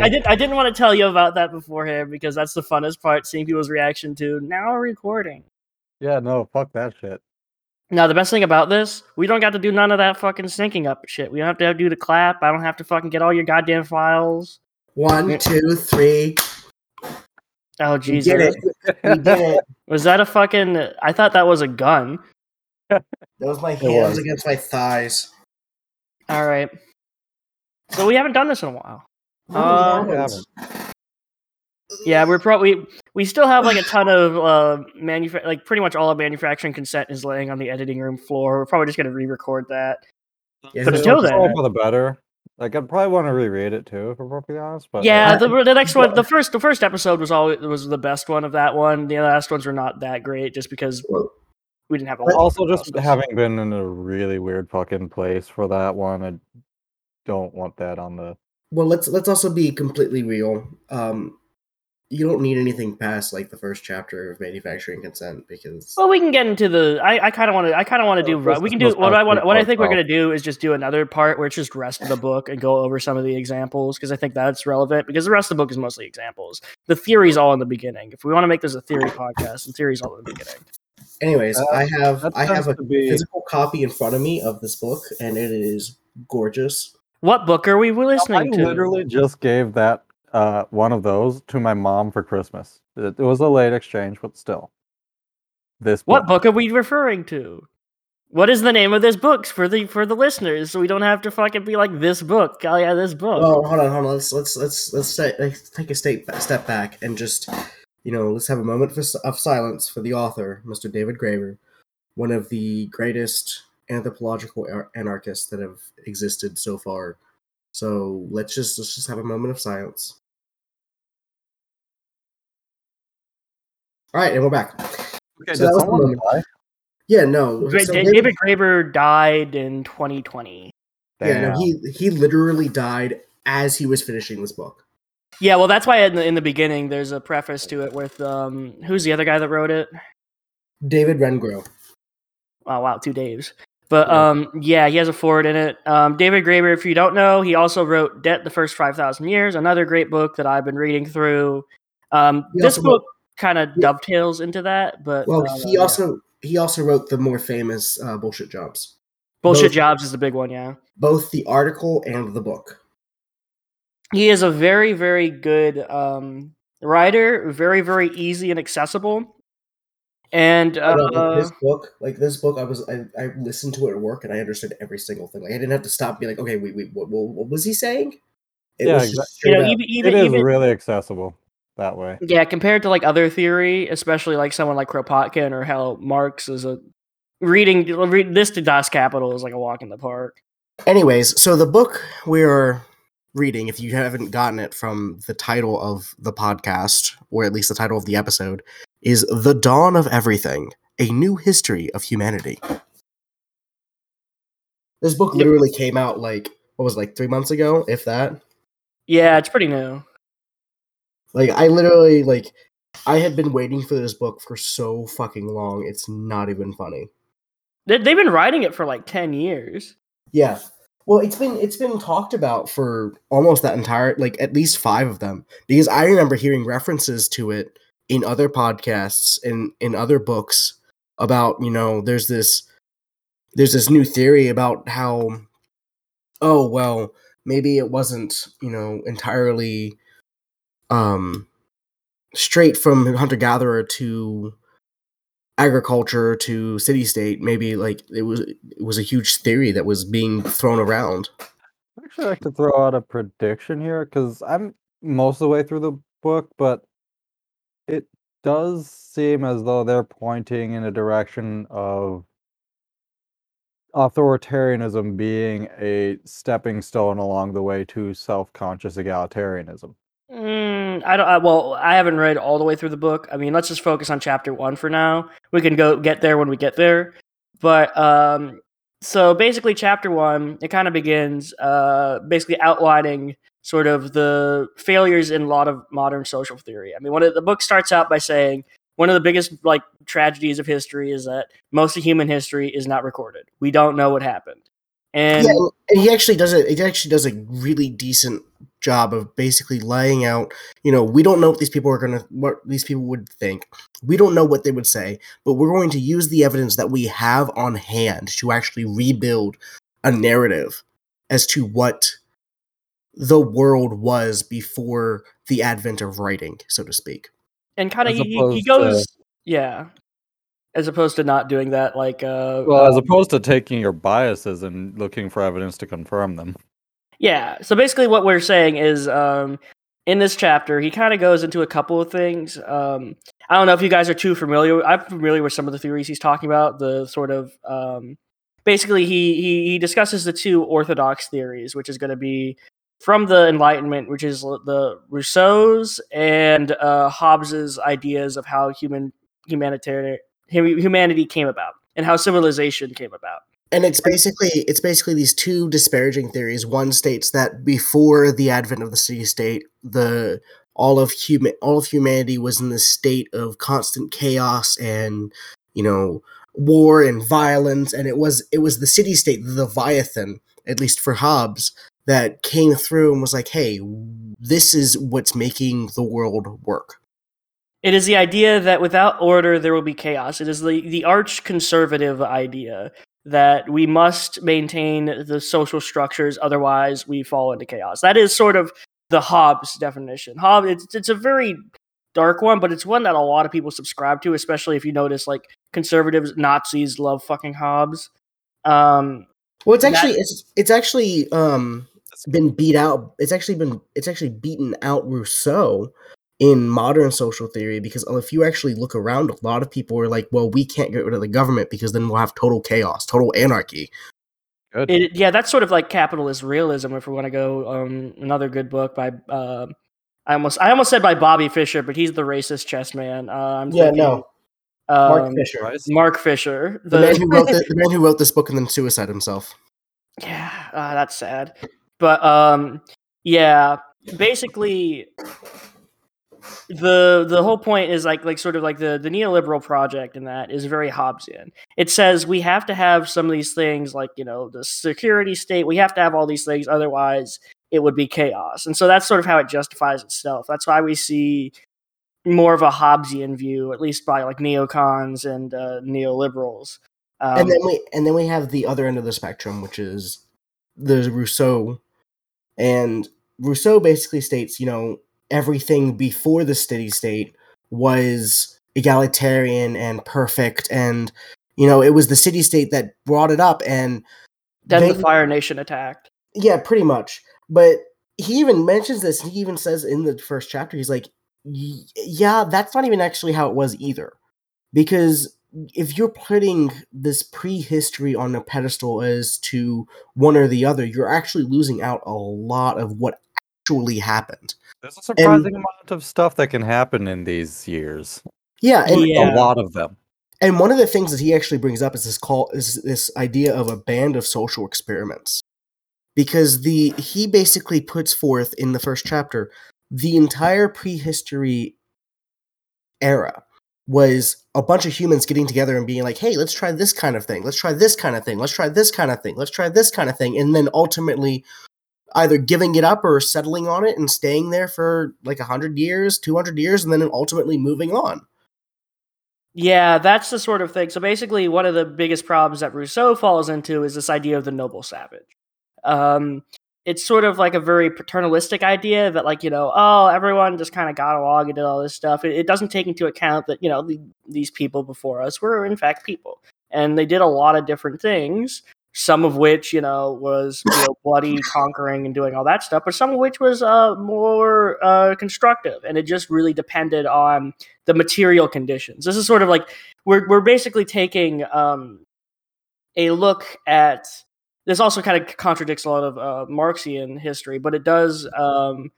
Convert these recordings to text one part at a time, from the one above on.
I, I, I, did, I didn't want to tell you about that beforehand because that's the funnest part seeing people's reaction to now recording. Yeah, no, fuck that shit. Now, the best thing about this, we don't got to do none of that fucking syncing up shit. We don't have to do the clap. I don't have to fucking get all your goddamn files. One, two, three. Oh, We Jesus. did it. We did it. Was that a fucking. I thought that was a gun. That was my was. against my thighs. All right. So we haven't done this in a while. We we haven't. Yeah, we're probably we still have like a ton of uh manufa- like pretty much all of manufacturing consent is laying on the editing room floor. We're probably just gonna re-record that. Yeah, But until then- all for the better. Like I'd probably want to reread it too, if I'm perfectly honest. But yeah, I- the, the next one, the first the first episode was always was the best one of that one. The last ones were not that great just because we didn't have a But lot. also of just process. having been in a really weird fucking place for that one, I don't want that on the. Well, let's let's also be completely real. Um, you don't need anything past like the first chapter of manufacturing consent because Well, we can get into the. I, I kind of want to. I kind of want to do. We can do what I want. What I think we're gonna do is just do another part where it's just rest of the book and go over some of the examples because I think that's relevant because the rest of the book is mostly examples. The theory's all in the beginning. If we want to make this a theory podcast, the theory's all in the beginning. anyways, Uh, I have I have a be physical copy in front of me of this book and it is gorgeous. What book are we I listening to? I literally just gave that uh, one of those to my mom for Christmas. It, it was a late exchange, but still. This book. What book are we referring to? What is the name of this book for the for the listeners, so we don't have to fucking be like this book? Oh yeah, this book. Oh, hold on, hold on. Let's let's let's let's, say, let's take a step step back and just you know let's have a moment for, of silence for the author, Mr. David Graeber, one of the greatest anthropological ar- anarchists that have existed so far. So let's just let's just have a moment of silence. All right, and we're back. Okay, So that was the moment. die? Yeah, no, Gra- so David- David Graeber died in 2020. Yeah, no, he he literally died as he was finishing this book. Yeah, well, that's why in the, in the beginning there's a preface to it with um, who's the other guy that wrote it? David Wengrow. Oh wow, two Daves. But Yeah. um, yeah, he has a foreword in it. Um, David Graeber, if you don't know, he also wrote "Debt: The First Five Thousand Years," another great book that I've been reading through. Um, this book kind of dovetails into that, but Well, uh, he yeah. also he also wrote the more famous uh, bullshit jobs. bullshit both- jobs is the big one. Yeah, both the article and the book. he is a very very good um, writer, very very easy and accessible. And I know, uh, like this book, like this book, I was I, I listened to it at work and I understood every single thing. Like I didn't have to stop and be like, okay, wait, wait, what, what, what was he saying? It Yeah, was exac- just you know, even even is even really accessible that way. Yeah, compared to like other theory, especially like someone like Kropotkin or how Marx is a reading read this to Das Kapital is like a walk in the park. Anyways, so the book we're reading, if you haven't gotten it from the title of the podcast, or at least the title of the episode, is The Dawn of Everything A New History of Humanity. This book literally came out like, what was it, like three months ago, if that? Yeah, it's pretty new. Like, I literally, like, I had been waiting for this book for so fucking long, it's not even funny. They've been writing it for like ten years. Yeah. Well, it's been it's been talked about for almost that entire like at least 5 of them because I remember hearing references to it in other podcasts and in other books about, you know, there's this there's this new theory about how oh, well, maybe it wasn't, you know, entirely um straight from hunter gatherer to agriculture to city state maybe like it was it was a huge theory that was being thrown around. Actually, I like to throw out a prediction here because I'm most of the way through the book, but it does seem as though they're pointing in a direction of authoritarianism being a stepping stone along the way to self-conscious egalitarianism. Mm, I don't. I, well, I haven't read all the way through the book. I mean, let's just focus on chapter one for now. We can go get there when we get there. But um, so basically, chapter one it kind of begins uh, basically outlining sort of the failures in a lot of modern social theory. I mean, one of the book starts out by saying one of the biggest like tragedies of history is that most of human history is not recorded. We don't know what happened. And yeah, and he actually does it. He actually does a really decent job of basically laying out. You know, we don't know what these people are gonna, what these people would think. We don't know what they would say, but we're going to use the evidence that we have on hand to actually rebuild a narrative as to what the world was before the advent of writing, so to speak. and kind of he, he opposed goes, yeah, as opposed to not doing that, like uh, Well, as um, opposed to taking your biases and looking for evidence to confirm them. Yeah. So basically, what we're saying is, um, in this chapter, he kind of goes into a couple of things. Um, I don't know if you guys are too familiar. I'm familiar with some of the theories he's talking about. The sort of um, basically, he, he he discusses the two orthodox theories, which is going to be from the Enlightenment, which is the Rousseau's and uh, Hobbes's ideas of how human humanitarian humanity came about and how civilization came about. And it's basically it's basically these two disparaging theories. One states that before the advent of the city state, the all of human all of humanity was in this state of constant chaos and you know war and violence, and it was it was the city state, the Leviathan, at least for Hobbes, that came through and was like, "Hey, this is what's making the world work." It is the idea that without order there will be chaos. It is the, the arch conservative idea that we must maintain the social structures, otherwise we fall into chaos. That is sort of the Hobbes definition. Hobbes, it's, it's a very dark one, but it's one that a lot of people subscribe to, especially if you notice like conservatives, Nazis love fucking Hobbes. Um, Well, it's That- actually it's it's actually um been beat out. It's actually been it's actually beaten out Rousseau in modern social theory because if you actually look around, a lot of people are like, "Well, we can't get rid of the government because then we'll have total chaos, total anarchy." Good. it, yeah, that's sort of like capitalist realism. If we want to go, um, another good book by, uh, I almost, I almost said by Bobby Fischer, but he's the racist chess man. Uh, I'm Yeah, thinking, no, Mark um, Fisher, Right? Mark Fisher, the, man who wrote the, the man who wrote this book and then suicide himself. yeah, uh, that's sad. But um, yeah, basically, the the whole point is like like sort of like the the neoliberal project in that is very Hobbesian. It says we have to have some of these things like you know the security state. We have to have all these things, otherwise it would be chaos. And so that's sort of how it justifies itself. That's why we see more of a Hobbesian view, at least by like neocons and uh, neoliberals. Um, and then we and then we have the other end of the spectrum, which is the Rousseau, and Rousseau basically states, you know, everything before the city state was egalitarian and perfect, and you know, it was the city state that brought it up, and then they- the Fire Nation attacked. yeah, pretty much. But he even mentions this. He even says in the first chapter, he's like, "Y- "Yeah, that's not even actually how it was either," because if you're putting this prehistory on a pedestal as to one or the other, you're actually losing out a lot of what actually happened. There's a surprising amount of stuff that can happen in these years. Yeah, and Yeah. A lot of them. and one of the things that he actually brings up is this call is this idea of a band of social experiments because the he basically puts forth in the first chapter the entire prehistory era was a bunch of humans getting together and being like hey let's try this kind of thing. Let's try this kind of thing. Let's try this kind of thing. Let's try this kind of thing. And then ultimately either giving it up or settling on it and staying there for like 100 years 200 years and then ultimately moving on. Yeah, that's the sort of thing. So basically, one of the biggest problems that Rousseau falls into is this idea of the noble savage. Um, it's sort of like a very paternalistic idea that, like, you know, oh, everyone just kind of got along and did all this stuff. It, it doesn't take into account that, you know, the, these people before us were, in fact, people. And they did a lot of different things. some of which you know was you know bloody conquering and doing all that stuff but some of which was uh, more uh, constructive and it just really depended on the material conditions this is sort of like we're, we're basically taking um, a look at this also kind of contradicts a lot of uh, marxian history but it does um,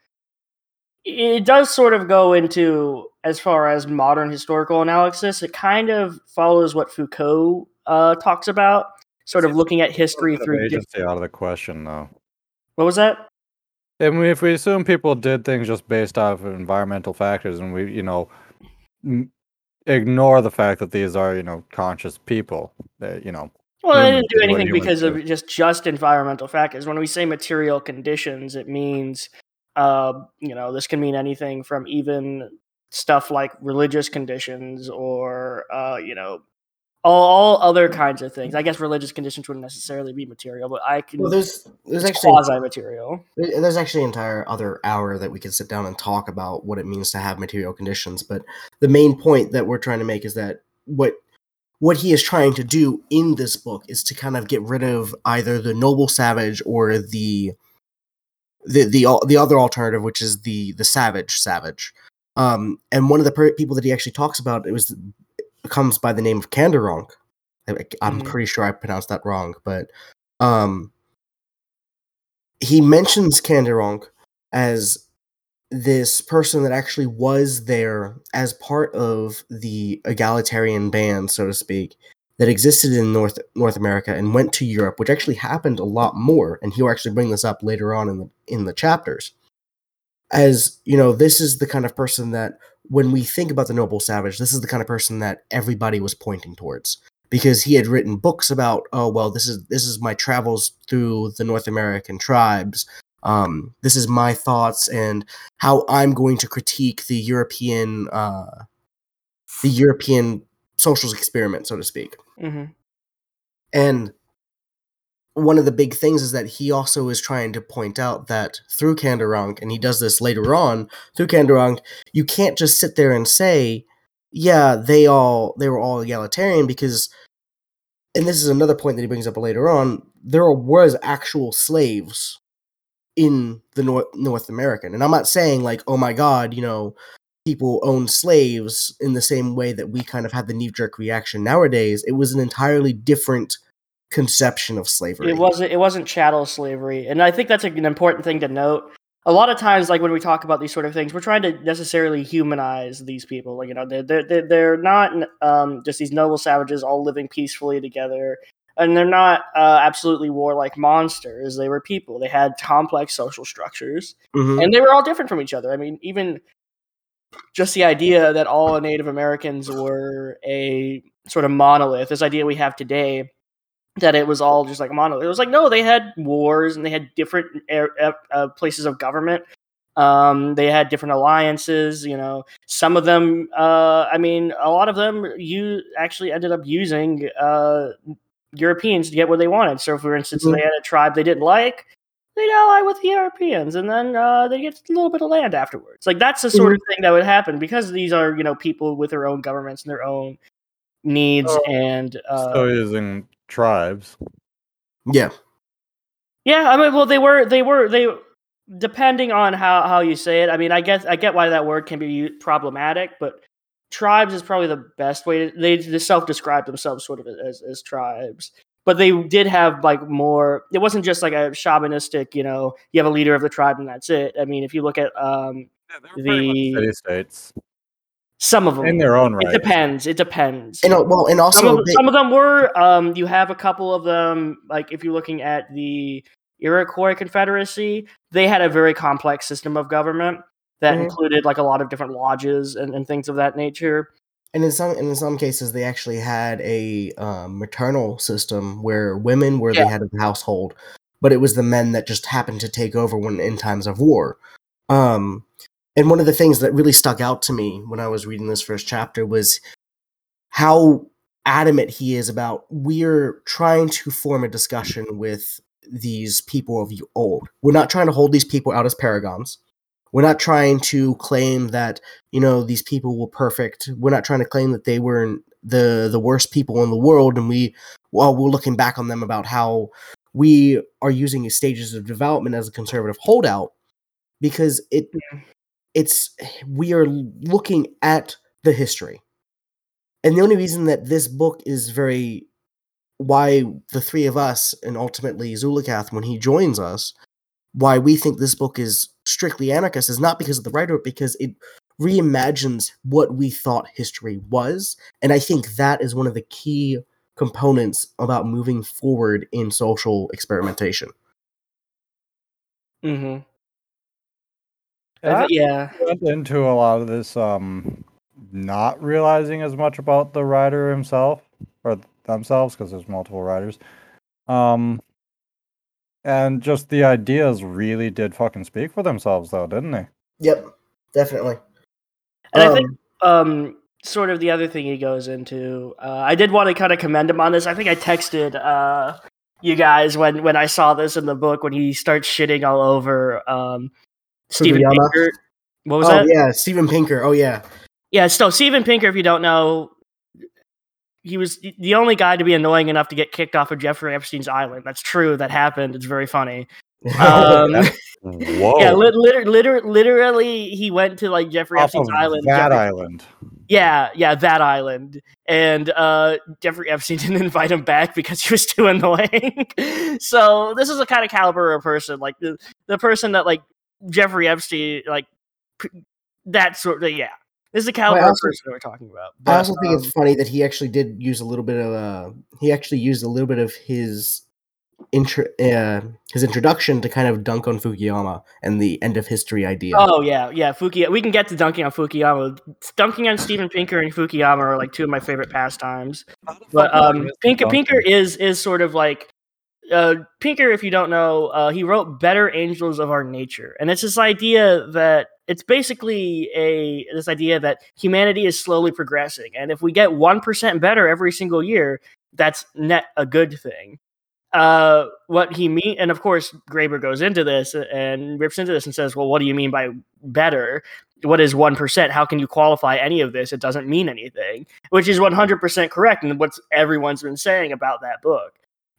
it does sort of go into as far as modern historical analysis it kind of follows what foucault uh, talks about sort of looking at history through. agency out of the question, though. what was that? And we, if we assume people did things just based off of environmental factors, and we, you know, m- ignore the fact that these are, you know, conscious people, that you know, Well, they didn't do do anything because do. of just just environmental factors. When we say material conditions, it means, uh, you know, this can mean anything from even stuff like religious conditions or, uh, you know, all, all other kinds of things. I guess religious conditions wouldn't necessarily be material, but I can. Well, there's there's actually quasi material. There's actually an entire other hour that we could sit down and talk about what it means to have material conditions. But the main point that we're trying to make is that what what he is trying to do in this book is to kind of get rid of either the noble savage or the the the the other alternative, which is the the savage savage. Um, and one of the per- people that he actually talks about it was comes by the name of Kandaronk. I, I'm Mhm. pretty sure I pronounced that wrong, but um, he mentions Kandaronk as this person that actually was there as part of the egalitarian band, so to speak, that existed in North North America and went to Europe, which actually happened a lot more, and he'll actually bring this up later on in the in the chapters. As you know, this is the kind of person that when we think about the noble savage, this is the kind of person that everybody was pointing towards because he had written books about oh well this is this is my travels through the North American tribes um, this is my thoughts and how I'm going to critique the European uh, the European socialist experiment, so to speak. hmm And one of the big things is that he also is trying to point out that through Kandarank, and he does this later on through Kandarank, you can't just sit there and say, "Yeah, they all they were all egalitarian," because, and this is another point that he brings up later on. There was actual slaves in the North North American, and I'm not saying like, "Oh my God," you know, people own slaves in the same way that we kind of had the knee jerk reaction nowadays. It was an entirely different conception of slavery. It wasn't. It wasn't chattel slavery, and I think that's an important thing to note. A lot of times, like when we talk about these sort of things, we're trying to necessarily humanize these people. Like you know, they're they're they're, they're not um, just these noble savages all living peacefully together, and they're not uh, absolutely warlike monsters. They were people. They had complex social structures, Mhm. and they were all different from each other. I mean, even just the idea that all Native Americans were a sort of monolith, this idea we have today, that it was all just like a monolith. It was like, no, they had wars and they had different uh, uh, places of government. Um, they had different alliances, you know. Some of them, uh, I mean, a lot of them, you actually ended up using uh, Europeans to get what they wanted. So, for instance, Mhm. they had a tribe they didn't like, they'd ally with the Europeans, and then uh, they get a little bit of land afterwards. Like that's the sort of thing that would happen because these are, you know, people with their own governments and their own needs Oh, and uh, still using tribes. Yeah. Yeah, I mean, well, they were, they were, they, depending on how how you say it. I mean, I guess I get why that word can be problematic, but tribes is probably the best way. To, they they self describe themselves sort of as as tribes, but they did have like more. It wasn't just like a shamanistic, you know, you have a leader of the tribe and that's it. I mean, if you look at um The- city states some of them, in their own it right. depends. It depends. And uh, well, and some also of, they- some of them were um you have a couple of them like if you're looking at the iroquois confederacy they had a very complex system of government that Mhm. included like a lot of different lodges and, and things of that nature and in some and in some cases they actually had a um, maternal system where women were Yeah. the head of the household, but it was the men that just happened to take over when in times of war. Um, and one of the things that really stuck out to me when I was reading this first chapter was how adamant he is about we're trying to form a discussion with these people of the old. We're not trying to hold these people out as paragons. We're not trying to claim that you know these people were perfect. We're not trying to claim that they were the the worst people in the world, and we well we're looking back on them about how we are using stages of development as a conservative holdout because it it's we are looking at the history. And the only reason that this book is very why the three of us and ultimately Zulikath when he joins us why we think this book is strictly anarchist is not because of the writer but because it reimagines what we thought history was and i think that is one of the key components about moving forward in social experimentation Mm-hmm. Yeah, yeah. I went into a lot of this um not realizing as much about the writer himself or themselves because there's multiple writers. Um and just the ideas really did fucking speak for themselves though, didn't they? yep definitely And I think Um, um sort of the other thing he goes into uh, i did want to kind of commend him on this i think i texted uh you guys when when i saw this in the book when he starts shitting all over um Steven Pinker. What was that? oh that? yeah Steven Pinker oh yeah Yeah, so Steven Pinker, if you don't know, he was the only guy to be annoying enough to get kicked off of Jeffrey Epstein's island. That's true. That happened. It's very funny. Um, Whoa. yeah, lit- liter- liter- literally, he went to like Jeffrey Off Epstein's of island. that Jeffrey- island. Yeah, yeah, that island. And uh, Jeffrey Epstein didn't invite him back because he was too annoying. so this is the kind of caliber of person, like the the person that like Jeffrey Epstein, like p- that sort of yeah. This is the caliber of also- person we're talking about. I also think um, it's funny that he actually did use a little bit of uh he actually used a little bit of his intro uh, his introduction to kind of dunk on Fukuyama and the end of history idea. Oh yeah, yeah. Fukuyama. We can get to dunking on Fukuyama. Dunking on Steven Pinker and Fukuyama are like two of my favorite pastimes. But um, Pinker Pinker is is sort of like uh, Pinker. If you don't know, uh, he wrote "Better Angels of Our Nature," and it's this idea that it's basically a this idea that humanity is slowly progressing, and if we get one percent better every single year, that's net a good thing. Uh, what he mean, and of course, Graeber goes into this and rips into this and says, "Well, what do you mean by better? What is one percent? How can you qualify any of this? It doesn't mean anything." Which is one hundred percent correct, and what everyone's been saying about that book,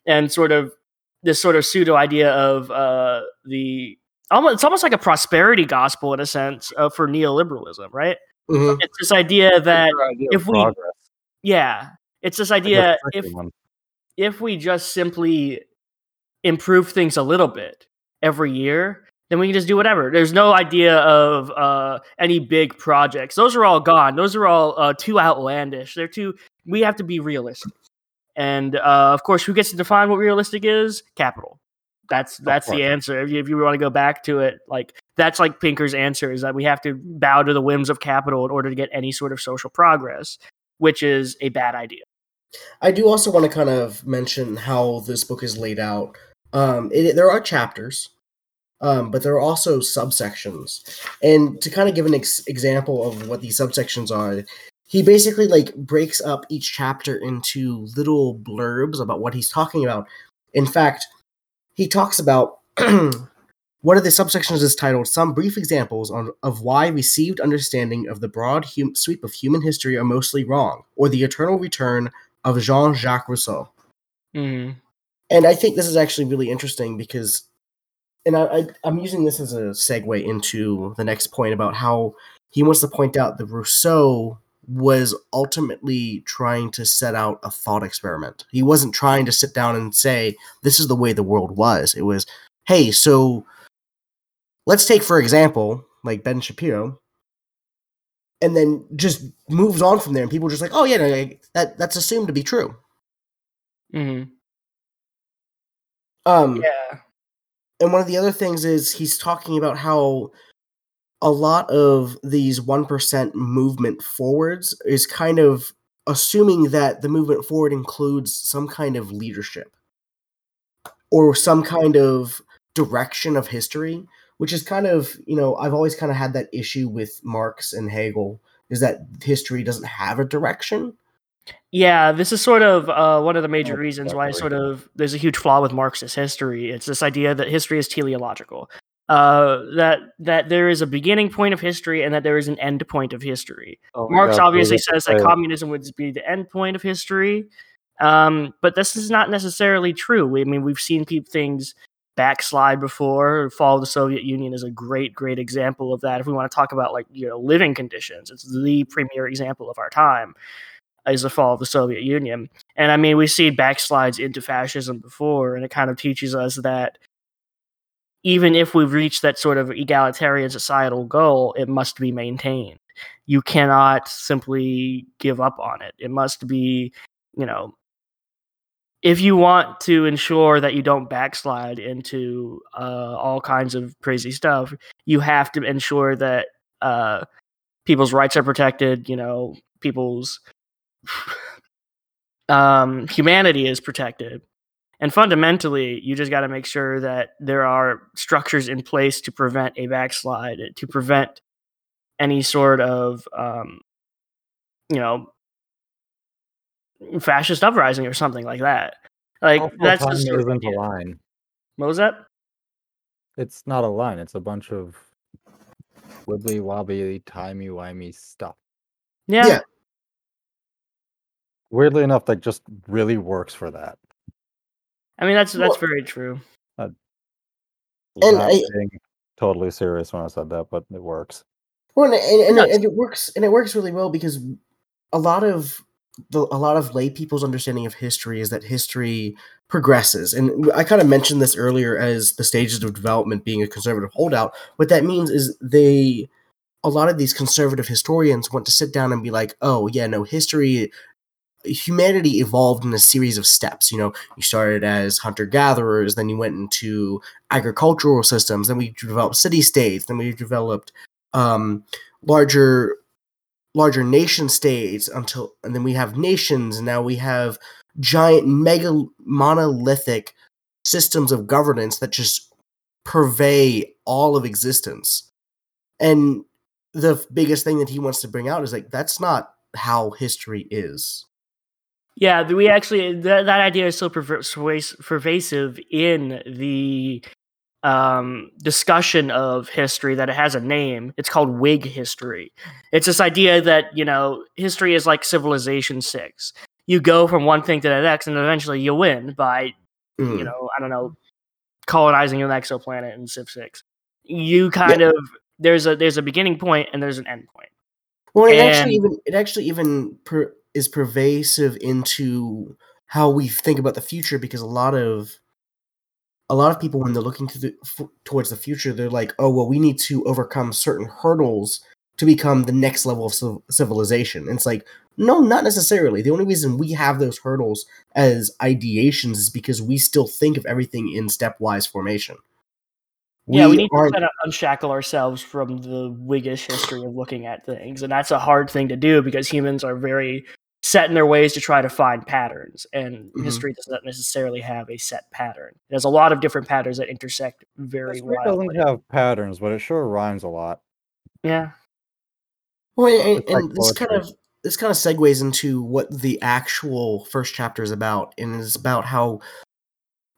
and sort of this sort of pseudo idea of uh, the almost it's almost like a prosperity gospel in a sense uh, for neoliberalism, right? Mhm. It's this idea that if we- Progress, yeah, it's this idea if one. if we just simply improve things a little bit every year, then we can just do whatever. There's no idea of uh, any big projects. Those are all gone. Those are all uh, too outlandish. They're too. We have to be realistic. And uh, of course, who gets to define what realistic is? Capital. That's that's the answer. If you, if you want to go back to it, like that's like Pinker's answer is that we have to bow to the whims of capital in order to get any sort of social progress, which is a bad idea. I do also want to kind of mention how this book is laid out. Um, it, there are chapters, um, but there are also subsections. And to kind of give an ex- example of what these subsections are, he basically like breaks up each chapter into little blurbs about what he's talking about. In fact, he talks about one of the subsections is titled "Some Brief Examples on, of Why Received Understanding of the Broad hum- Sweep of Human History Are Mostly Wrong," or "The Eternal Return of Jean Jacques Rousseau. Mm-hmm. And I think this is actually really interesting because, and I, I, I'm using this as a segue into the next point about how he wants to point out that Rousseau was ultimately trying to set out a thought experiment. He wasn't trying to sit down and say, this is the way the world was. It was, hey, so let's take, for example, like Ben Shapiro, and then just moves on from there, and people are just like, oh, yeah, no, no, that, that's assumed to be true. Mm-hmm. Um, Yeah. and one of the other things is he's talking about how a lot of these 1% movement forwards is kind of assuming that the movement forward includes some kind of leadership or some kind of direction of history which is kind of you know i've always kind of had that issue with marx and hegel is that history doesn't have a direction Yeah, this is sort of uh, one of the major Oh, reasons why sort of there's a huge flaw with Marxist history. It's this idea that history is teleological. Uh, that that there is a beginning point of history and that there is an end point of history. Oh Marx God, obviously says that communism would be the end point of history, um, but this is not necessarily true. I mean, we've seen peop things backslide before. Fall of the Soviet Union is a great, great example of that. If we want to talk about like you know living conditions, it's the premier example of our time. Is the fall of the Soviet Union, and I mean we've seen backslides into fascism before, and it kind of teaches us that even if we've reached that sort of egalitarian societal goal, it must be maintained. You cannot simply give up on it. It must be, you know, if you want to ensure that you don't backslide into uh, all kinds of crazy stuff, you have to ensure that uh, people's rights are protected. You know, people's um, humanity is protected. And fundamentally, you just got to make sure that there are structures in place to prevent a backslide, to prevent any sort of, um, you know, fascist uprising or something like that. Like Also, that's time just isn't a line. What was that? It's not a line. It's a bunch of wibbly wobbly, timey wimey stuff. Yeah. Yeah. Weirdly enough, that just really works for that. I mean, that's that's Well- very true. And Not I- being totally serious when I said that, but it works. Well, and, and, and, it, and it works, and it works really well because a lot of the a lot of lay people's understanding of history is that history progresses, and I kind of mentioned this earlier as the stages of development being a conservative holdout. What that means is they, a lot of these conservative historians want to sit down and be like, oh yeah, no, history. Humanity evolved in a series of steps. You know, you started as hunter gatherers, then you went into agricultural systems, then we developed city states, then we developed um, larger larger nation states until and then we have nations and now we have giant mega monolithic systems of governance that just purvey all of existence and the biggest thing that he wants to bring out is like that's not how history is Yeah, we actually that, that idea is so pervasive in the um, discussion of history that it has a name. It's called Whig history. It's this idea that you know history is like Civilization Six. You go from one thing to the next, and eventually you win by Mm. you know I don't know colonizing an exoplanet in Civ Six. You kind of there's a there's a beginning point and there's an end point. Well, it actually even it actually even per, is pervasive into how we think about the future because a lot of a lot of people when they're looking to the f- towards the future they're like, "Oh, well, we need to overcome certain hurdles to become the next level of civ- civilization." And it's like, no, not necessarily. The only reason we have those hurdles as ideations is because we still think of everything in stepwise formation. yeah, we need to aren't- kind of unshackle ourselves from the Whiggish history of looking at things, and that's a hard thing to do because humans are very set in their ways to try to find patterns, and Mhm. history does not necessarily have a set pattern. There's a lot of different patterns that intersect very well. wildly. doesn't have patterns, but it sure rhymes a lot. Yeah, Well, and, It's like and this kind of this kind of segues into what the actual first chapter is about, and it's about how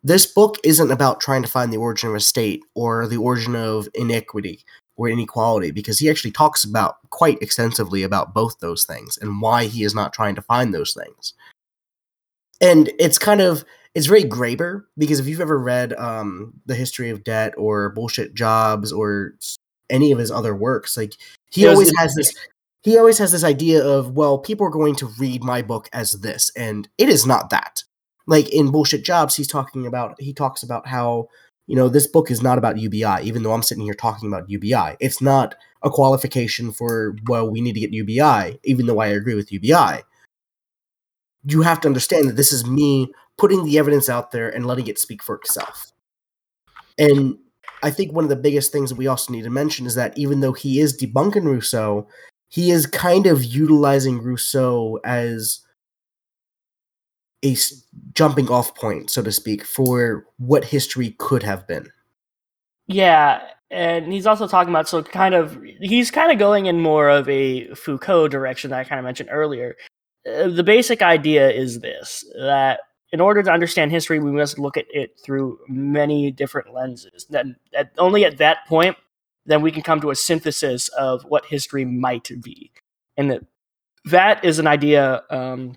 this book isn't about trying to find the origin of a state or the origin of inequity or inequality, because he actually talks about quite extensively about both those things and why he is not trying to find those things. And it's kind of it's very Graeber because if you've ever read um, the history of debt or bullshit jobs or any of his other works, like he always has this he always has this idea of well people are going to read my book as this and it is not that like in bullshit jobs he's talking about he talks about how you know this book is not about ubi even though i'm sitting here talking about ubi it's not a qualification for well we need to get ubi even though i agree with ubi you have to understand that this is me putting the evidence out there and letting it speak for itself. And i think one of the biggest things that we also need to mention is that even though he is debunking rousseau he is kind of utilizing Rousseau as a jumping off point, so to speak, for what history could have been. yeah, and he's also talking about so kind of he's kind of going in more of a Foucault direction that I kind of mentioned earlier. Uh, the basic idea is this: that in order to understand history, we must look at it through many different lenses. Then, at, only at that point, then we can come to a synthesis of what history might be, and that that is an idea um,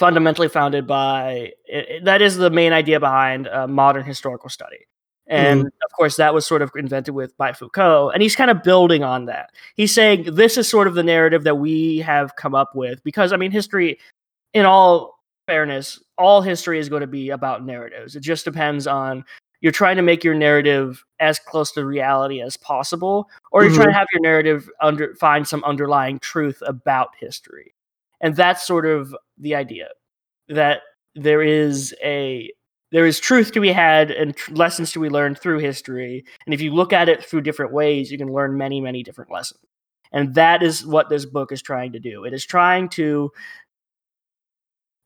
fundamentally founded by. It, that is the main idea behind uh, modern historical study. And mm-hmm. of course, that was sort of invented with by Foucault, and he's kind of building on that. He's saying this is sort of the narrative that we have come up with because I mean, history, in all fairness, all history is going to be about narratives. It just depends on you're trying to make your narrative as close to reality as possible, or you're mm-hmm. trying to have your narrative under find some underlying truth about history, and that's sort of the idea that there is a there is truth to be had and tr- lessons to be learned through history. And if you look at it through different ways, you can learn many, many different lessons. And that is what this book is trying to do. It is trying to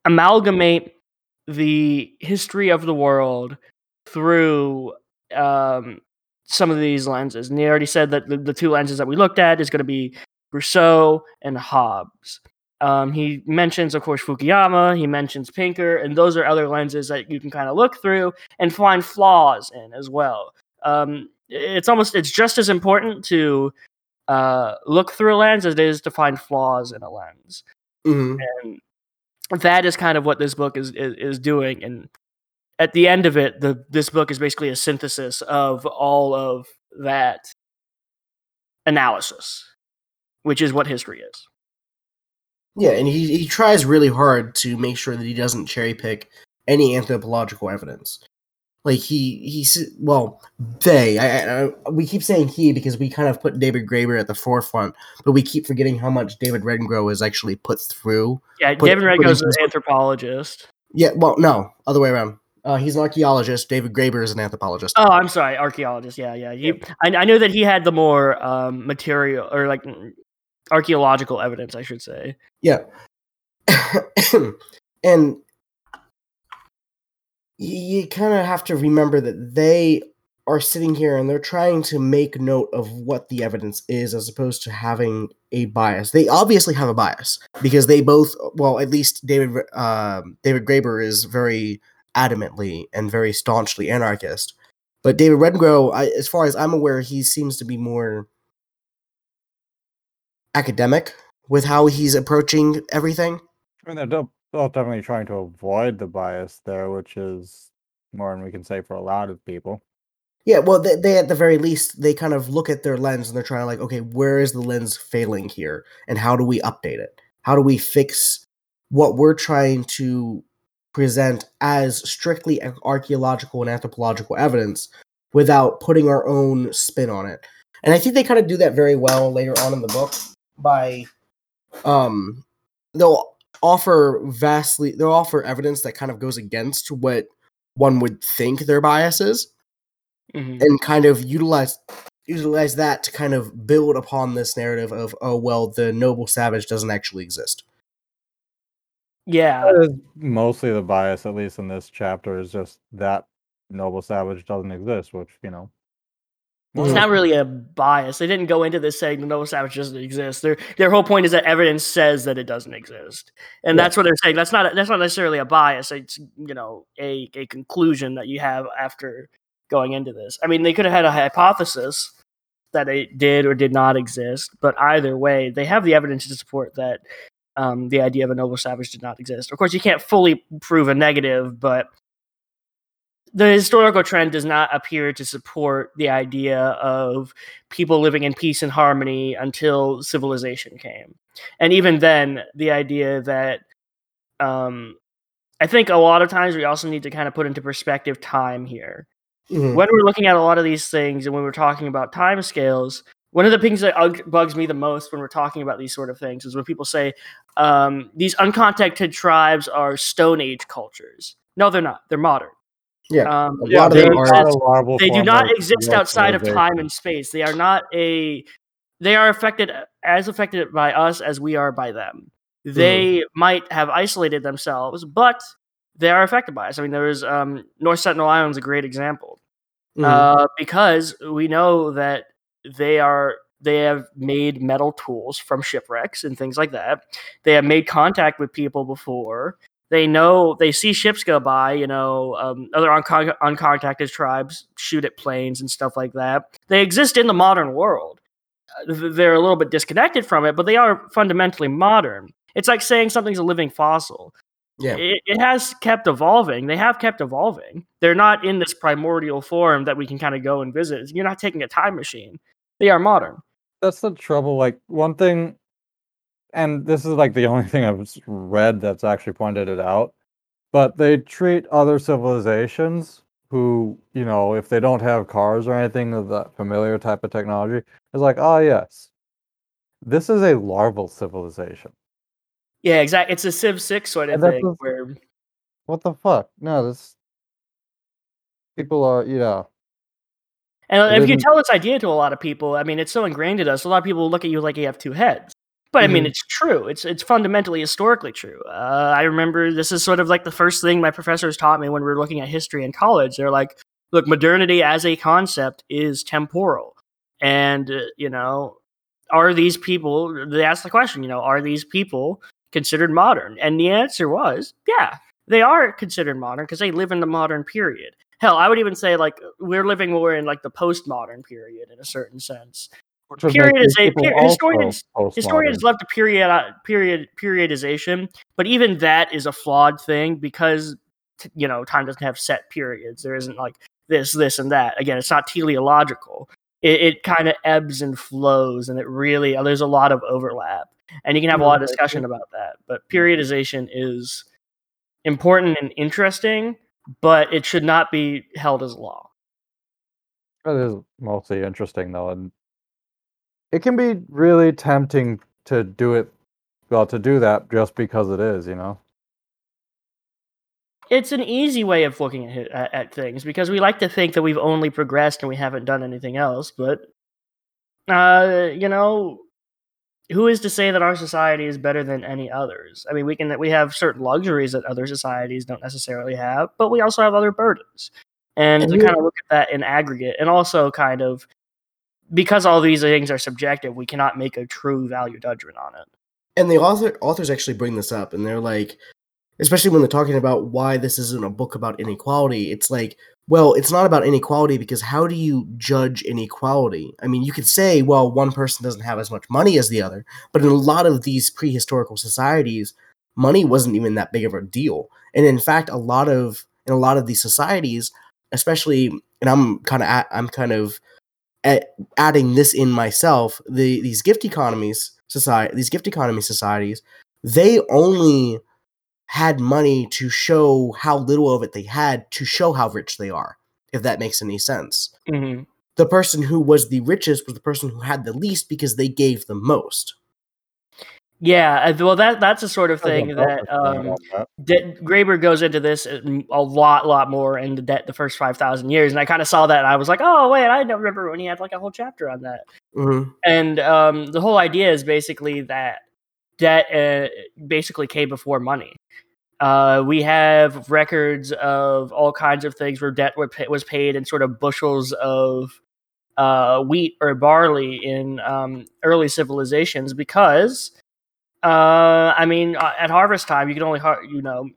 amalgamate the history of the world through um, some of these lenses. And he already said that the, the two lenses that we looked at is going to be Rousseau and Hobbes. Um, he mentions, of course, Fukuyama. He mentions Pinker, and those are other lenses that you can kind of look through and find flaws in as well. Um, it's almost it's just as important to uh, look through a lens as it is to find flaws in a lens, mm-hmm. and that is kind of what this book is, is is doing. And at the end of it, the this book is basically a synthesis of all of that analysis, which is what history is. Yeah, and he, he tries really hard to make sure that he doesn't cherry pick any anthropological evidence. Like he he's well they I, I, we keep saying he because we kind of put David Graeber at the forefront, but we keep forgetting how much David Redengro is actually put through. Yeah, put, David Redengro is an anthropologist. Yeah, well, no, other way around. Uh, he's an archaeologist. David Graeber is an anthropologist. Oh, I'm sorry, archaeologist. Yeah, yeah. He, I, I knew that he had the more um, material or like archaeological evidence, I should say. Yeah. and you kind of have to remember that they are sitting here and they're trying to make note of what the evidence is as opposed to having a bias. They obviously have a bias because they both, well, at least David uh, David Graeber is very adamantly and very staunchly anarchist. But David Redengro, I, as far as I'm aware, he seems to be more academic with how he's approaching everything. I mean, they're definitely trying to avoid the bias there, which is more than we can say for a lot of people. Yeah, well, they, they at the very least they kind of look at their lens and they're trying to like, okay, where is the lens failing here, and how do we update it? How do we fix what we're trying to present as strictly archaeological and anthropological evidence without putting our own spin on it? And I think they kind of do that very well later on in the book by um they'll offer vastly they'll offer evidence that kind of goes against what one would think their bias is mm-hmm. and kind of utilize utilize that to kind of build upon this narrative of oh well the noble savage doesn't actually exist yeah mostly the bias at least in this chapter is just that noble savage doesn't exist which you know it's not really a bias. They didn't go into this saying the Noble Savage doesn't exist. Their their whole point is that evidence says that it doesn't exist, and yeah. that's what they're saying. That's not that's not necessarily a bias. It's you know a a conclusion that you have after going into this. I mean, they could have had a hypothesis that it did or did not exist, but either way, they have the evidence to support that um, the idea of a noble savage did not exist. Of course, you can't fully prove a negative, but the historical trend does not appear to support the idea of people living in peace and harmony until civilization came. And even then, the idea that um, I think a lot of times we also need to kind of put into perspective time here. Mm-hmm. When we're looking at a lot of these things and when we're talking about time scales, one of the things that bugs me the most when we're talking about these sort of things is when people say um, these uncontacted tribes are Stone Age cultures. No, they're not. They're modern. Yeah, um, yeah they, exist, they do not exist outside of time and space. They are not a. They are affected as affected by us as we are by them. They mm. might have isolated themselves, but they are affected by us. I mean, there is um, North Sentinel Island is a great example mm. uh, because we know that they are they have made metal tools from shipwrecks and things like that. They have made contact with people before They know they see ships go by. You know, um, other uncon- uncontacted tribes shoot at planes and stuff like that. They exist in the modern world. Uh, they're a little bit disconnected from it, but they are fundamentally modern. It's like saying something's a living fossil. Yeah. It, it has kept evolving. They have kept evolving. They're not in this primordial form that we can kind of go and visit. You're not taking a time machine. They are modern. That's the trouble. Like one thing, and this is like the only thing I've read that's actually pointed it out. But they treat other civilizations who, you know, if they don't have cars or anything of that familiar type of technology, it's like, oh yes, this is a larval civilization. Yeah, exactly. It's a Civ Six sort of thing where What the fuck? No, this people are, you know, And uh, if you tell this idea to a lot of people, I mean, it's so ingrained in us. A lot of people look at you like you have two heads. But I mean, Mhm. it's true. It's it's fundamentally historically true. Uh, I remember this is sort of like the first thing my professors taught me when we were looking at history in college. They're like, "Look, modernity as a concept is temporal, and uh, you know, are these people?" They asked the question, you know, are these people considered modern? And the answer was, yeah, they are considered modern because they live in the modern period. Hell, I would even say like we're living more in like the postmodern period in a certain sense. Period is a- per- historians- Historians love to period uh, period periodization, but even that is a flawed thing because you know time doesn't have set periods. There isn't like this, this, and that. Again, it's not teleological. It, it kind of ebbs and flows, and it really there's a lot of overlap, and you can have a lot of discussion about that. But periodization is important and interesting, but it should not be held as law. That is mostly interesting though, and it can be really tempting to do it. Well, to do that just because it is, you know. it's an easy way of looking at, at at things because we like to think that we've only progressed and we haven't done anything else but uh you know who is to say that our society is better than any others i mean we can we have certain luxuries that other societies don't necessarily have but we also have other burdens and, And to you- kind of look at that in aggregate and also kind of because all these things are subjective we cannot make a true value judgment on it. And the author authors actually bring this up and they're like especially when they're talking about why this isn't a book about inequality it's like well it's not about inequality because how do you judge inequality? I mean you could say well one person doesn't have as much money as the other but in a lot of these prehistorical societies money wasn't even that big of a deal. And in fact a lot of in a lot of these societies especially and i'm kind of i'm kind of at adding this in myself the these gift economies society these gift economy societies they only had money to show how little of it they had to show how rich they are if that makes any sense. Hmm the person who was the richest was the person who had the least because they gave the most yeah uh, well that that's the sort of thing that um that. Graeber goes into this a lot, lot more in the debt the first five thousand years, and I kind of saw that, and I was like, "Oh wait, I don't remember when he had like a whole chapter on that." Mhm. And um, the whole idea is basically that debt uh, basically came before money. Uh, we have records of all kinds of things where debt was paid in sort of bushels of uh, wheat or barley in um, early civilizations because, uh, I mean, uh, at harvest time you can only har- you know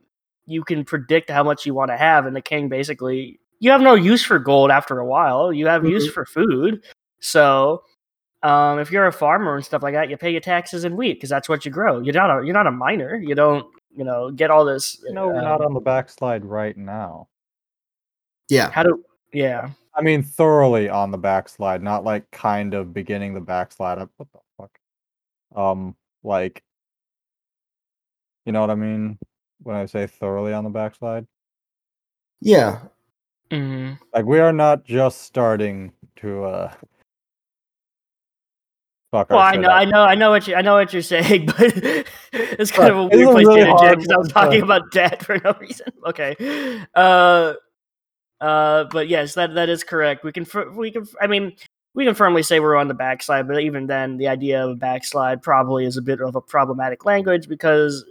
you can predict how much you want to have, and the king basically you have no use for gold after a while. You have use for food, so um, if you're a farmer and stuff like that, you pay your taxes in wheat because that's what you grow. You're not a you're not a miner. You don't you know get all this. No, we're not um, on the backslide right now. yeah How do yeah? I mean, thoroughly on the backslide, not like kind of beginning the backslide. What the fuck? Um, like, you know what I mean when I say thoroughly on the backslide? yeah hmm Like, we are not just starting to, uh, fuck. Well, I know, that. I know, I know what you, I know what you're saying, but it's kind of a weird a place really to interject because I was talking about debt for no reason. Okay, uh, uh, but yes, that that is correct. We can, fir- we can, I mean, we can firmly say we're on the backslide, but even then, the idea of a backslide probably is a bit of a problematic language because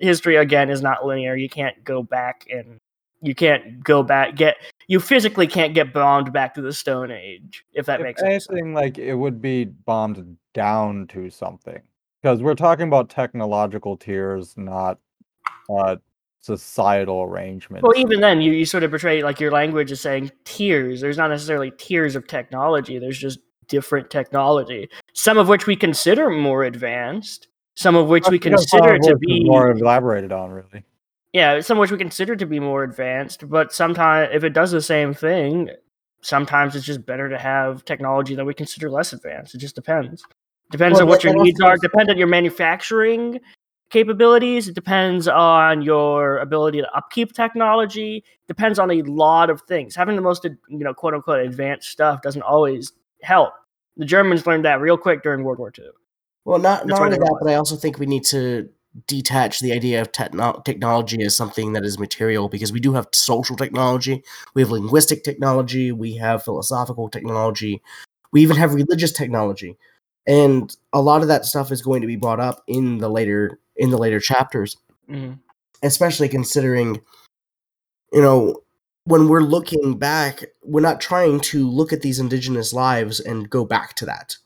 history again is not linear. You can't go back and you can't go back get you physically can't get bombed back to the Stone Age if that if makes sense. anything, like it would be bombed down to something because we're talking about technological tiers, not uh, societal arrangements. Well, even then, you, you sort of portray like your language is saying tiers. There's not necessarily tiers of technology. There's just different technology. Some of which we consider more advanced. Some of which we consider to be more elaborated on, really. yeah, some of which we consider to be more advanced. But sometimes, if it does the same thing, sometimes it's just better to have technology that we consider less advanced. It just depends. Depends Well, on what your needs are. Depends on your manufacturing capabilities. It depends on your ability to upkeep technology. Depends on a lot of things. Having the most, you know, quote unquote, advanced stuff doesn't always help. The Germans learned that real quick during World War II. Well, not not only that, but I also think we need to detach the idea of techno- technology as something that is material because we do have social technology, we have linguistic technology, we have philosophical technology, we even have religious technology, and a lot of that stuff is going to be brought up in the later in the later chapters, Mhm. especially considering, you know. When we're looking back, we're not trying to look at these indigenous lives and go back to that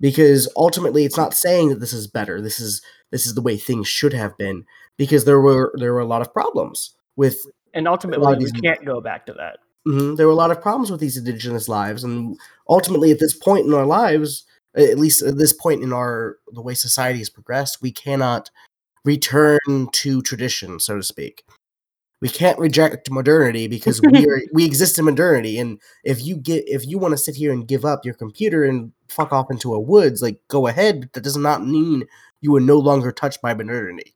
because ultimately it's not saying that this is better. This is this is the way things should have been because there were there were a lot of problems with And ultimately, we can't go back to that. mhm, there were a lot of problems with these indigenous lives and ultimately at this point in our lives at least at this point in our the way society has progressed we cannot return to tradition so to speak we can't reject modernity because we are we exist in modernity and if you get if you want to sit here and give up your computer and fuck off into a woods like go ahead but that does not mean you are no longer touched by modernity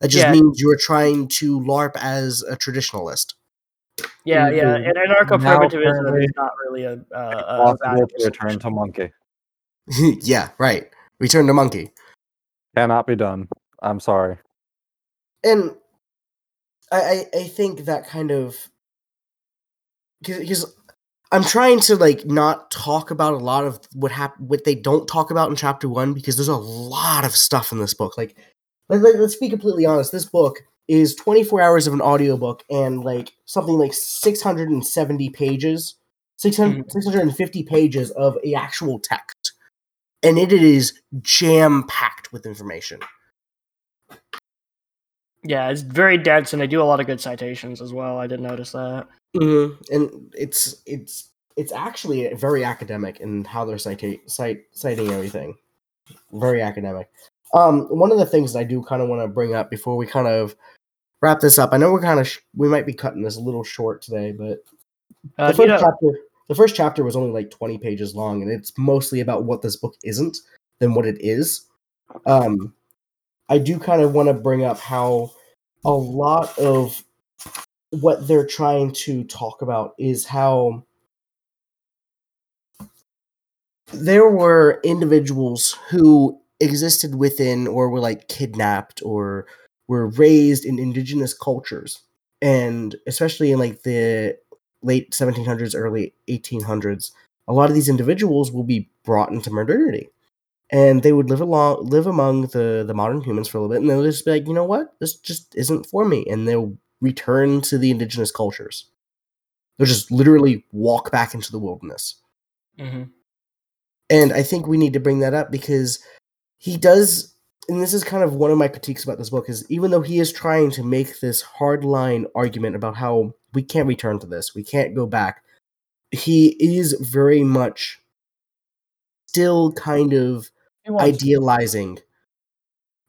that just Yeah. means you are trying to larp as a traditionalist Yeah, yeah. And anarcho-primitivism is not really a, a, a Possible valuable to return to monkey. yeah right return to monkey Cannot be done. I'm sorry. and I, I I think that kind of because I'm trying to like not talk about a lot of what hap- what they don't talk about in chapter one because there's a lot of stuff in this book. Like, let, let, us be completely honest. This book is 24 hours of an audiobook and like something like 670 pages, 600, mm. 650 pages of a actual text, and it is jam packed with information. Yeah, it's very dense, and they do a lot of good citations as well. I did notice that. hmm And it's it's it's actually very academic in how they're cita- cite, citing everything. Very academic. Um, one of the things that I do kind of want to bring up before we kind of wrap this up. I know we're kind of sh- we might be cutting this a little short today, but Uh, the you first know, chapter the first chapter was only like 20 pages long and it's mostly about what this book isn't than what it is um i do kind of want to bring up how a lot of what they're trying to talk about is how there were individuals who existed within or were like kidnapped or were raised in indigenous cultures. And especially in like the late 1700s early 1800s a lot of these individuals will be brought into modernity and they would live along live among the the modern humans for a little bit and they'll just be like you know what this just isn't for me and they'll return to the indigenous cultures they'll just literally walk back into the wilderness mhm. and I think we need to bring that up because he does, and this is kind of one of my critiques about this book, is even though he is trying to make this hardline argument about how we can't return to this, we can't go back, he is very much still kind of He wants to. Idealizing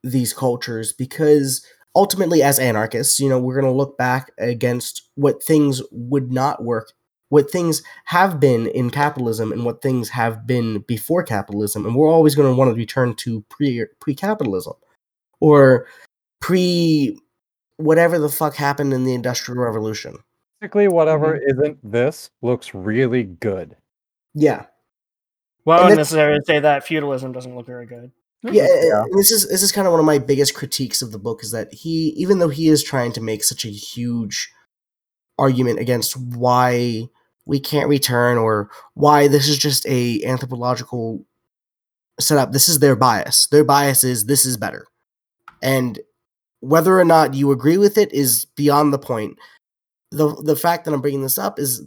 these cultures because ultimately as anarchists you know we're going to look back against what things would not work what things have been in capitalism and what things have been before capitalism and we're always going to want to return to pre pre-capitalism or pre whatever the fuck happened in the industrial revolution. Basically, whatever mm-hmm. isn't this looks really good. yeah Well, I And wouldn't necessarily say that feudalism doesn't look very good. yeah, Yeah. this is this is kind of one of my biggest critiques of the book is that he even though he is trying to make such a huge argument against why we can't return or why this is just a anthropological setup this is their bias their bias is this is better and whether or not you agree with it is beyond the point the the fact that i'm bringing this up is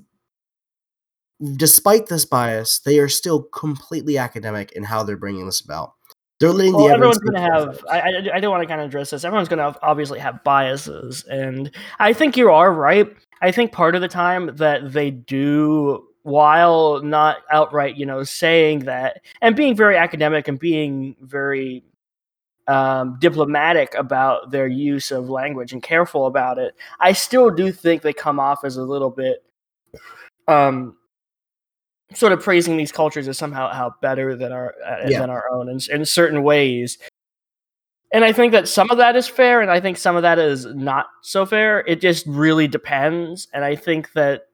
despite this bias they are still completely academic in how they're bringing this about They're letting well, the everyone's going to have. I, I, I do want to kind of address this. Everyone's going to obviously have biases, and I think you are right. I think part of the time that they do, while not outright, you know, saying that and being very academic and being very um, diplomatic about their use of language and careful about it, I still do think they come off as a little bit, um, sort of praising these cultures as somehow how better than our uh, Yeah. than our own in, in certain ways. And I think that some of that is fair, and I think some of that is not so fair. It just really depends. And I think that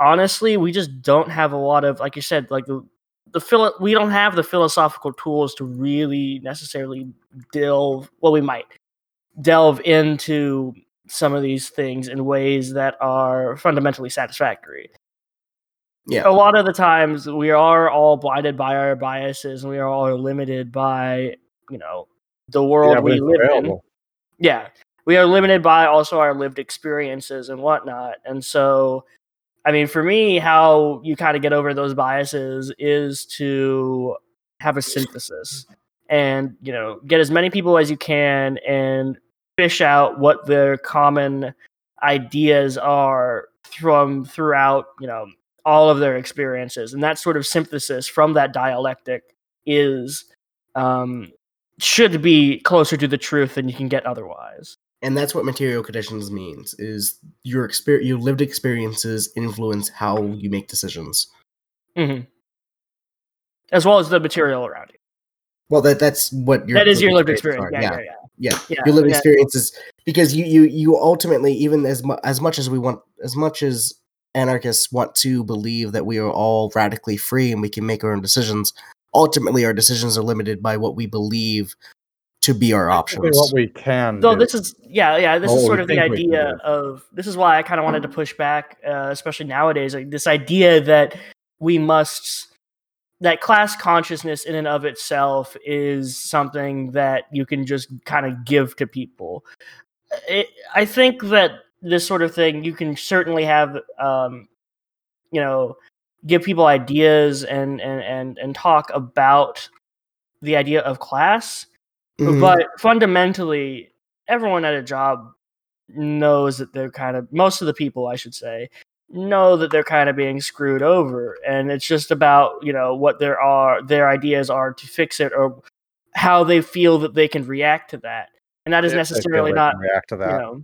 honestly, we just don't have a lot of, like you said, like the the philo- we don't have the philosophical tools to really necessarily delve. Well, we might delve into some of these things in ways that are fundamentally satisfactory. Yeah. A lot of the times we are all blinded by our biases and we are all limited by, you know, the world Yeah, we live in. Yeah. We are limited by also our lived experiences and whatnot. And so, I mean, for me, how you kind of get over those biases is to have a synthesis and, you know, get as many people as you can and fish out what their common ideas are from throughout, you know, all of their experiences. And that sort of synthesis from that dialectic is um, should be closer to the truth than you can get otherwise. and that's what material conditions means is your experience your lived experiences influence how you make decisions hmm As well as the material around you. well that that's what your that is your lived experience experience. Yeah, yeah, yeah. yeah Yeah, your lived yeah. experiences because you you you ultimately even as mu- as much as we want as much as anarchists want to believe that we are all radically free and we can make our own decisions ultimately our decisions are limited by what we believe to be our options What we can. So do. this is yeah, yeah. This Oh, is sort of the think we can idea of this is why I kind of wanted to push back, uh, especially nowadays. Like this idea that we must that class consciousness in and of itself is something that you can just kind of give to people. It, I think that this sort of thing you can certainly have, um, you know, give people ideas and and and and talk about the idea of class Mhm. but fundamentally everyone at a job knows that they're kind of most of the people i should say know that they're kind of being screwed over and it's just about you know what there are their ideas are to fix it or how they feel that they can react to that and that is feel necessarily not react to you that. know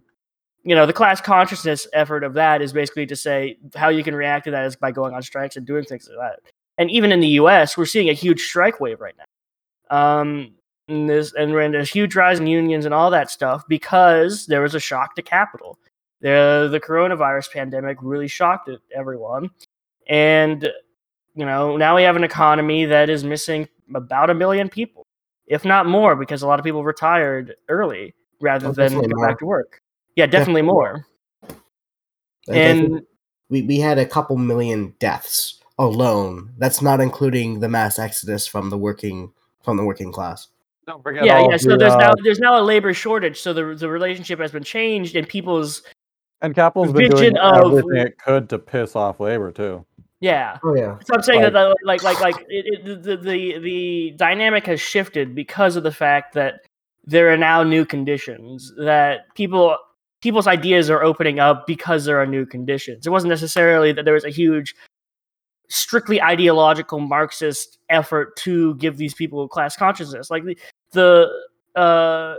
you know the class consciousness effort of that is basically to say how you can react to that is by going on strikes and doing things like that. And even in the us we're seeing a huge strike wave right now. Um and this and we're in a huge rise in unions and all that stuff because there was a shock to capital the the coronavirus pandemic really shocked everyone. And you know now we have an economy that is missing about a million people if not more because a lot of people retired early rather Oh, than go more. back to work yeah definitely, Definitely. more. Like, I and we, we had a couple million deaths alone. That's not including the mass exodus from the working from the working class. Don't forget yeah all yeah so the, there's uh, now there's now a labor shortage so the the relationship has been changed and people's and capital's been doing of- everything it could to piss off labor too. yeah. Oh yeah. So I'm saying Like- that, like, like, like, it, it, the, the the dynamic has shifted because of the fact that there are now new conditions that people people's ideas are opening up because there are new conditions. It wasn't necessarily that there was a huge, strictly ideological Marxist effort to give these people class consciousness. Like the the uh,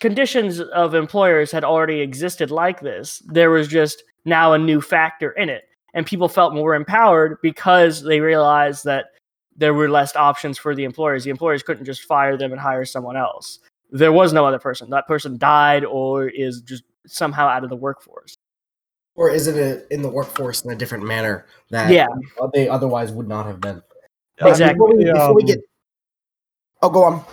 conditions of employers had already existed like this. There was just now a new factor in it and people felt more empowered because they realized that there were less options for the employers. The employers couldn't just fire them and hire someone else. There was no other person. That person died or is just somehow out of the workforce. or is it a, in the workforce in a different manner that Yeah. they otherwise would not have been Yeah, Exactly. before we, before we um, get oh go on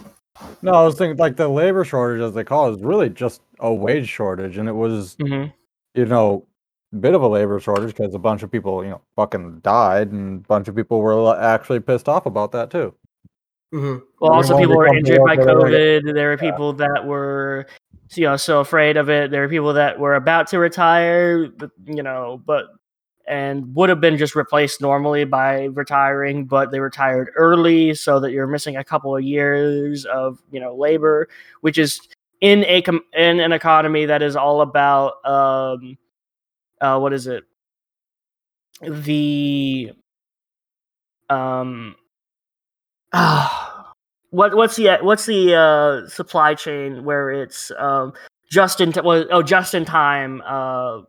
No, I was thinking like the labor shortage, as they call it, is really just a wage shortage, and it was Mm-hmm. you know a bit of a labor shortage because a bunch of people you know fucking died, and a bunch of people were actually pissed off about that too. hmm Well, also people were injured by work where they COVID. There were people that were, you know, so afraid of it. There were people that were about to retire, you know, but and would have been just replaced normally by retiring, but they retired early so that you're missing a couple of years of you know labor, which is in a com- in an economy that is all about um, uh, what is it? The um, ah, what what's the what's the uh, supply chain where it's um just in t- well, oh just in time uh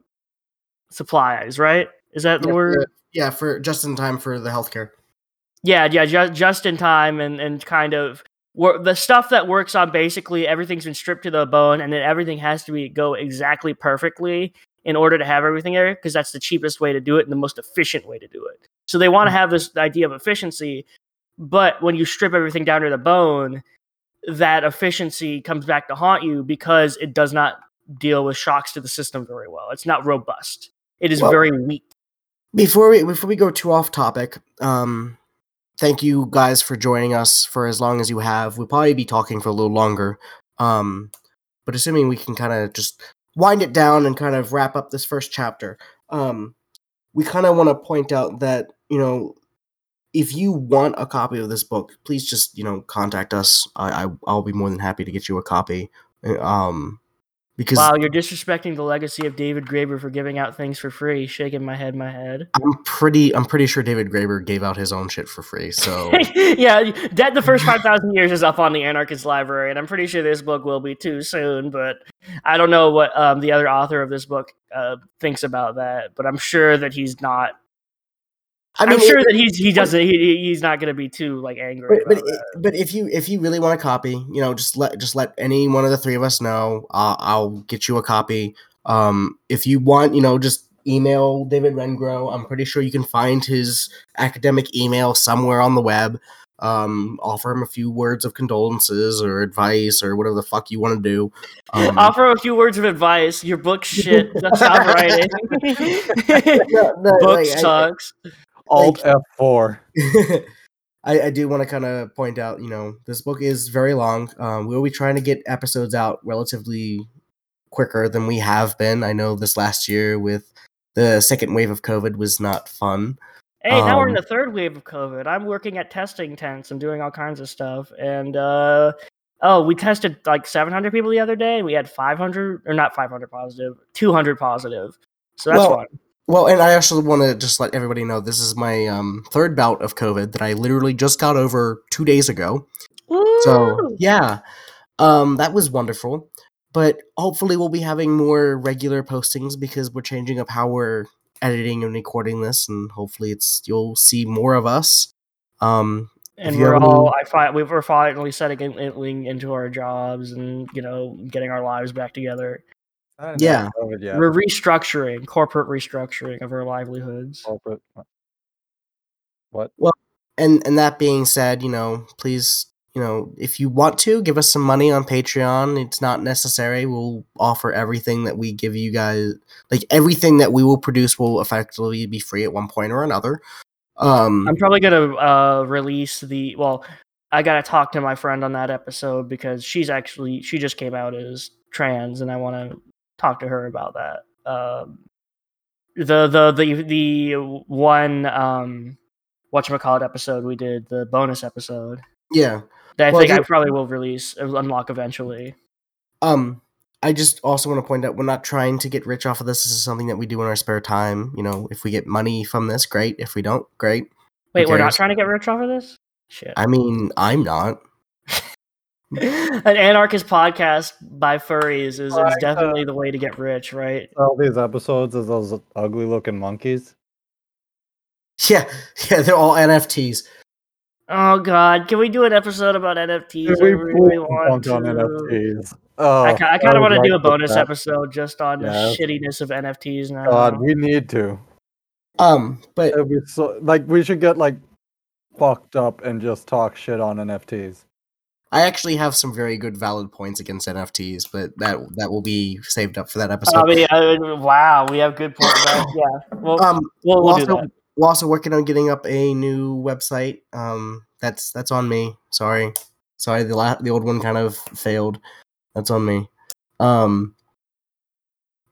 supplies right? Is that the Yeah, word? for- yeah, for just in time for the healthcare. Yeah, yeah, just just in time and and kind of the stuff that works on basically everything's been stripped to the bone, and then everything has to be go exactly perfectly in order to have everything there because that's the cheapest way to do it and the most efficient way to do it. So they want to have this idea of efficiency, but when you strip everything down to the bone, that efficiency comes back to haunt you because it does not deal with shocks to the system very well. It's not robust. It is Well- very weak. Before we before we go too off topic, um, thank you guys for joining us for as long as you have. We'll probably be talking for a little longer. Um, but assuming we can kind of just wind it down and kind of wrap up this first chapter, um, we kind of want to point out that you know if you want a copy of this book, please just you know contact us. I, I I'll be more than happy to get you a copy. Uh, Um, because Wow, you're disrespecting the legacy of David Graeber for giving out things for free. Shaking my head, my head. I'm pretty I'm pretty sure David Graeber gave out his own shit for free. So yeah, Debt the First 5,000 Years is up on the Anarchist Library, and I'm pretty sure this book will be too soon, but I don't know what um, the other author of this book uh, thinks about that, but I'm sure that he's not. I mean, am sure it- that he's he doesn't he, he- he's not going to be too like angry. but but, but if you if you really want a copy, you know, just let just let any one of the three of us know. Uh, I'll get you a copy. Um, if you want, you know, just email David Wengrow. I'm pretty sure you can find his academic email somewhere on the web. Um, offer him a few words of condolences or advice or whatever the fuck you want to do. Um, Offer a few words of advice. Your book shit. Stop writing. no, no, book like, I- sucks. Alt F4. I, I do want to kind of point out, you know, this book is very long. Um, we'll be trying to get episodes out relatively quicker than we have been. I know this last year with the second wave of COVID was not fun. Hey, now we're in Um, the third wave of COVID. I'm working at testing tents and doing all kinds of stuff. And uh, oh, we tested like 700 people the other day, we had 500 or not 500 positive, 200 positive. So that's Well, fun. Well, and I actually want to just let everybody know this is my um, third bout of COVID that I literally just got over two days ago. So yeah, um, that was wonderful. But hopefully, we'll be having more regular postings because we're changing up how we're editing and recording this, and hopefully, it's you'll see more of us. Um, and we're all I find we we're finally settling into our jobs and you know getting our lives back together. Yeah. have COVID yet. We're restructuring, corporate restructuring of our livelihoods. Corporate- What? Well, and and that being said, you know, please, you know, if you want to give us some money on Patreon, it's not necessary. We'll offer everything that we give you guys, like everything that we will produce will effectively be free at one point or another. Um, I'm probably gonna uh, release the. Well, I gotta talk to my friend on that episode because she's actually she just came out as trans, and I want to talk to her about that. Um, the the the the one um, whatchamacallit episode we did, the bonus episode yeah. that I Well, think I probably will release uh, unlock eventually. Um, I just also want to point out we're not trying to get rich off of this. This is something that we do in our spare time. You know, if we get money from this, great. If we don't, great. Wait, we're not trying to get rich off of this. Shit. I mean, I'm not. An anarchist podcast by furries is, is definitely the way to get rich, right? All these episodes is those ugly looking monkeys. Yeah, yeah, they're all NFTs. Oh god, can we do an episode about NFTs? Dude, I we really full want on to. NFTs. Oh, I, I kind of want to do a bonus that. episode just on Yes. the shittiness of NFTs now. God, we need to. Um, but so like we should get like fucked up and just talk shit on NFTs. I actually have some very good valid points against NFTs, but that that will be saved up for that episode. I mean, uh, wow, we have good points. Yeah, well, um, we'll, we're we'll also, we're also working on getting up a new website. Um, that's that's on me. Sorry, sorry. The la- the old one kind of failed. That's on me. Um,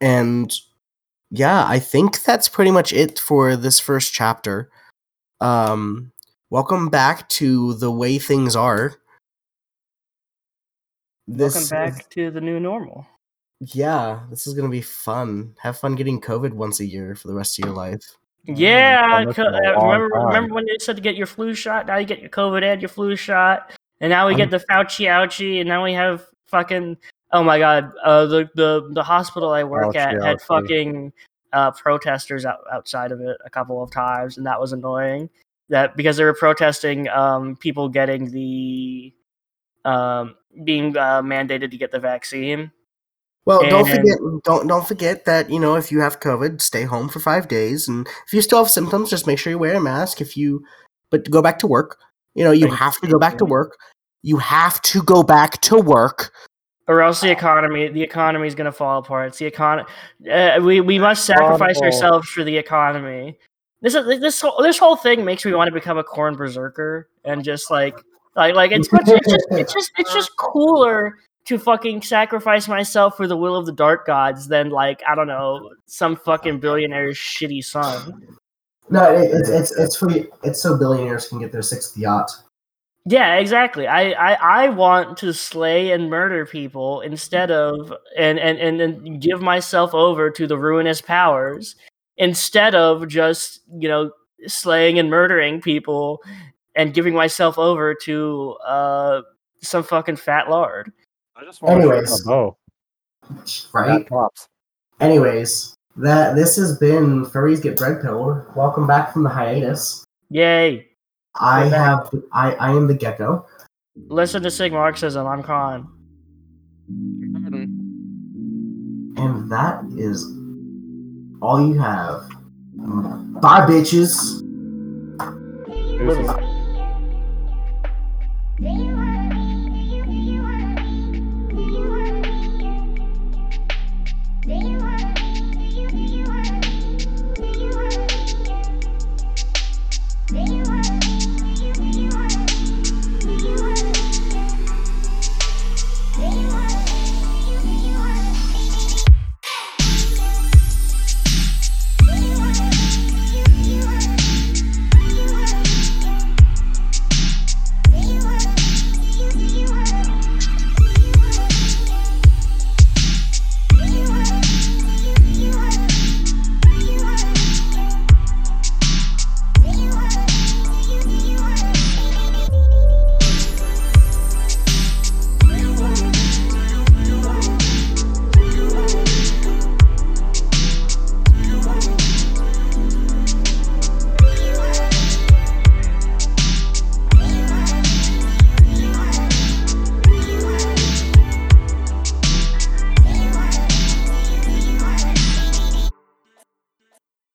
and yeah, I think that's pretty much it for this first chapter. Um, welcome back to the way things are. Welcome is- back to the new normal. yeah, this is gonna be fun. Have fun getting COVID once a year for the rest of your life. Yeah, done this co- in a long remember time. remember when they said to get your flu shot? Now you get your COVID and your flu shot, and now we I'm- get the Fauci ouchie, and now we have fucking oh my god, uh, the the the hospital I work at had ouchie. fucking uh, protesters out, outside of it a couple of times, and that was annoying. That because they were protesting um, people getting the um, being uh, mandated to get the vaccine. Well, don't forget don't don't forget that you know if you have COVID, stay home for five days, and if you still have symptoms, just make sure you wear a mask. If you, but go back to work. You know you have to go back to work. You have to go back to work. or else the economy the economy is going to fall apart. It's the econ- uh, we we must sacrifice ourselves for the economy. This is this whole, this whole thing makes me want to become a Khorne berserker and just like like like it's much, it's just it's just it's just cooler to fucking sacrifice myself for the will of the dark gods than like I don't know some fucking billionaire's shitty son. No, it, it's it's it's for it's so billionaires can get their sixth yacht. Yeah, exactly. I, I, I want to slay and murder people instead of and, and, and, and give myself over to the ruinous powers instead of just, you know, slaying and murdering people and giving myself over to uh some fucking fat lard. I just want to Anyways. a bow. Right. That pops. Anyways, that this has been Furries Get Bread Pill. Welcome back from the hiatus. Yay. I We're back. have I I am the gecko. Listen to Sig Marxism, I'm Khan. And that is all you have. Bye, bitches. They